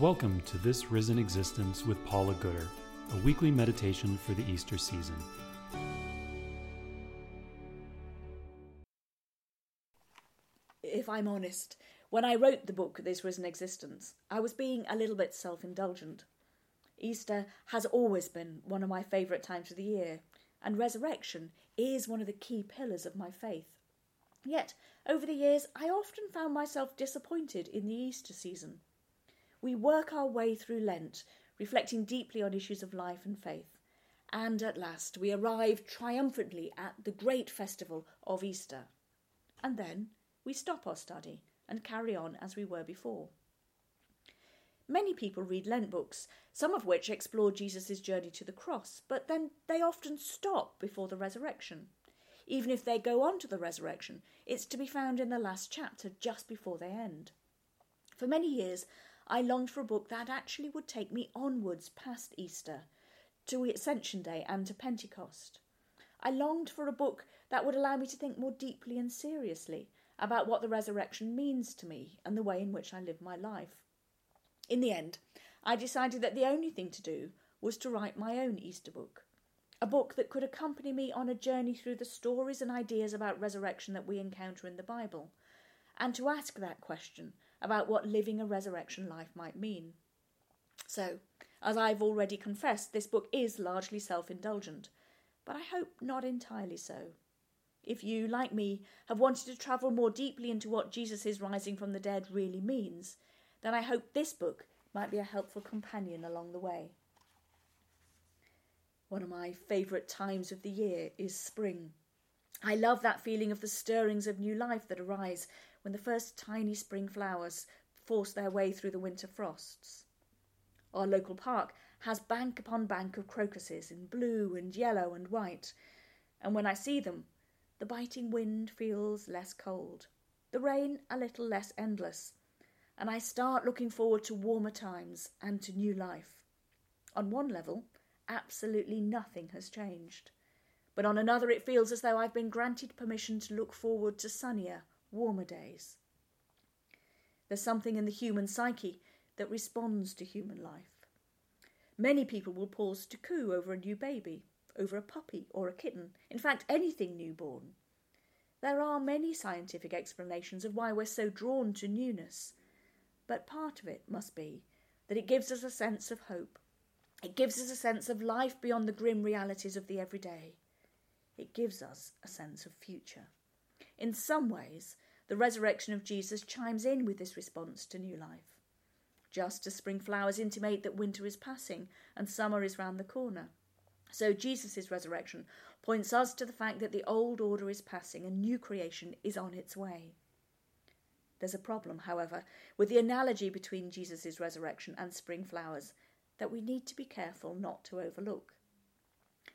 Welcome to This Risen Existence with Paula Gooder, a weekly meditation for the Easter season. If I'm honest, when I wrote the book This Risen Existence, I was being a little bit self indulgent. Easter has always been one of my favourite times of the year, and resurrection is one of the key pillars of my faith. Yet, over the years, I often found myself disappointed in the Easter season. We work our way through Lent, reflecting deeply on issues of life and faith, and at last we arrive triumphantly at the great festival of Easter. And then we stop our study and carry on as we were before. Many people read Lent books, some of which explore Jesus' journey to the cross, but then they often stop before the resurrection. Even if they go on to the resurrection, it's to be found in the last chapter just before they end. For many years, I longed for a book that actually would take me onwards past Easter, to Ascension Day and to Pentecost. I longed for a book that would allow me to think more deeply and seriously about what the resurrection means to me and the way in which I live my life. In the end, I decided that the only thing to do was to write my own Easter book. A book that could accompany me on a journey through the stories and ideas about resurrection that we encounter in the Bible, and to ask that question about what living a resurrection life might mean. So, as I've already confessed, this book is largely self indulgent, but I hope not entirely so. If you, like me, have wanted to travel more deeply into what Jesus' rising from the dead really means, then I hope this book might be a helpful companion along the way. One of my favourite times of the year is spring. I love that feeling of the stirrings of new life that arise when the first tiny spring flowers force their way through the winter frosts. Our local park has bank upon bank of crocuses in blue and yellow and white, and when I see them, the biting wind feels less cold, the rain a little less endless, and I start looking forward to warmer times and to new life. On one level, absolutely nothing has changed. But on another, it feels as though I've been granted permission to look forward to sunnier, warmer days. There's something in the human psyche that responds to human life. Many people will pause to coo over a new baby, over a puppy or a kitten, in fact, anything newborn. There are many scientific explanations of why we're so drawn to newness, but part of it must be that it gives us a sense of hope. It gives us a sense of life beyond the grim realities of the everyday. It gives us a sense of future. In some ways, the resurrection of Jesus chimes in with this response to new life. Just as spring flowers intimate that winter is passing and summer is round the corner, so Jesus' resurrection points us to the fact that the old order is passing and new creation is on its way. There's a problem, however, with the analogy between Jesus' resurrection and spring flowers that we need to be careful not to overlook.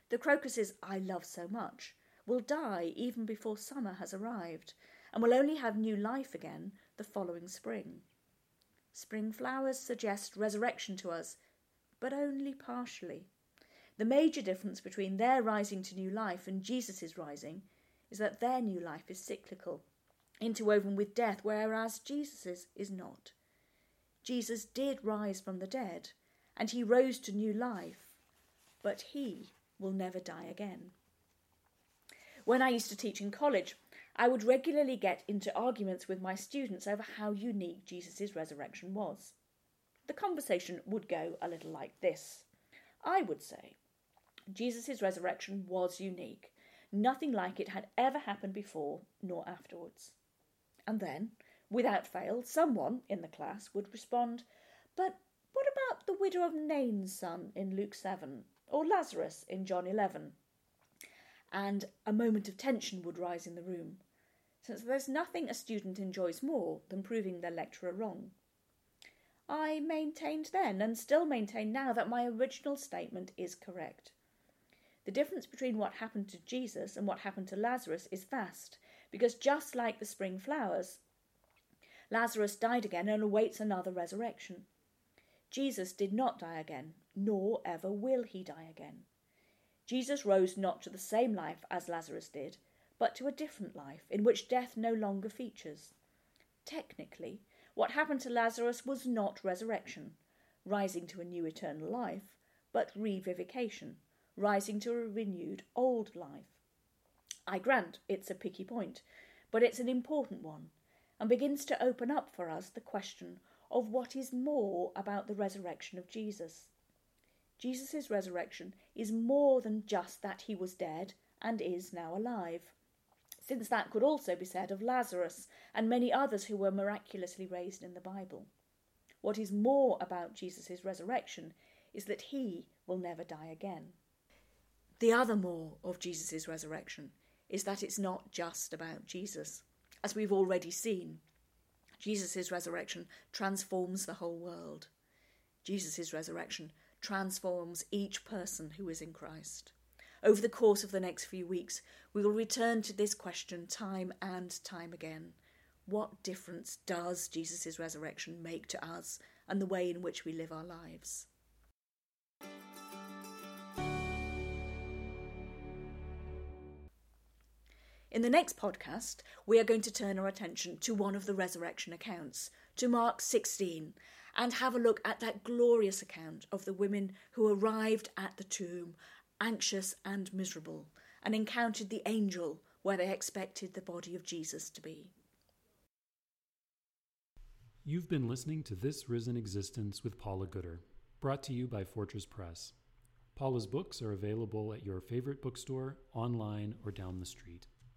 The crocuses I love so much will die even before summer has arrived and will only have new life again the following spring. Spring flowers suggest resurrection to us, but only partially. The major difference between their rising to new life and Jesus' rising is that their new life is cyclical, interwoven with death, whereas Jesus' is not. Jesus did rise from the dead, and he rose to new life, but he will never die again. When I used to teach in college, I would regularly get into arguments with my students over how unique Jesus' resurrection was. The conversation would go a little like this I would say, Jesus' resurrection was unique. Nothing like it had ever happened before nor afterwards. And then, without fail, someone in the class would respond, But what about the widow of Nain's son in Luke 7, or Lazarus in John 11? And a moment of tension would rise in the room, since there's nothing a student enjoys more than proving their lecturer wrong. I maintained then, and still maintain now, that my original statement is correct. The difference between what happened to Jesus and what happened to Lazarus is vast, because just like the spring flowers, Lazarus died again and awaits another resurrection. Jesus did not die again, nor ever will he die again. Jesus rose not to the same life as Lazarus did, but to a different life in which death no longer features. Technically, what happened to Lazarus was not resurrection, rising to a new eternal life, but revivification, rising to a renewed old life. I grant it's a picky point, but it's an important one, and begins to open up for us the question of what is more about the resurrection of Jesus. Jesus' resurrection is more than just that he was dead and is now alive, since that could also be said of Lazarus and many others who were miraculously raised in the Bible. What is more about Jesus' resurrection is that he will never die again. The other more of Jesus' resurrection is that it's not just about Jesus. As we've already seen, Jesus' resurrection transforms the whole world. Jesus' resurrection transforms each person who is in Christ. Over the course of the next few weeks, we will return to this question time and time again. What difference does Jesus' resurrection make to us and the way in which we live our lives? In the next podcast, we are going to turn our attention to one of the resurrection accounts, to Mark 16, and have a look at that glorious account of the women who arrived at the tomb, anxious and miserable, and encountered the angel where they expected the body of Jesus to be. You've been listening to This Risen Existence with Paula Gooder, brought to you by Fortress Press. Paula's books are available at your favorite bookstore, online, or down the street.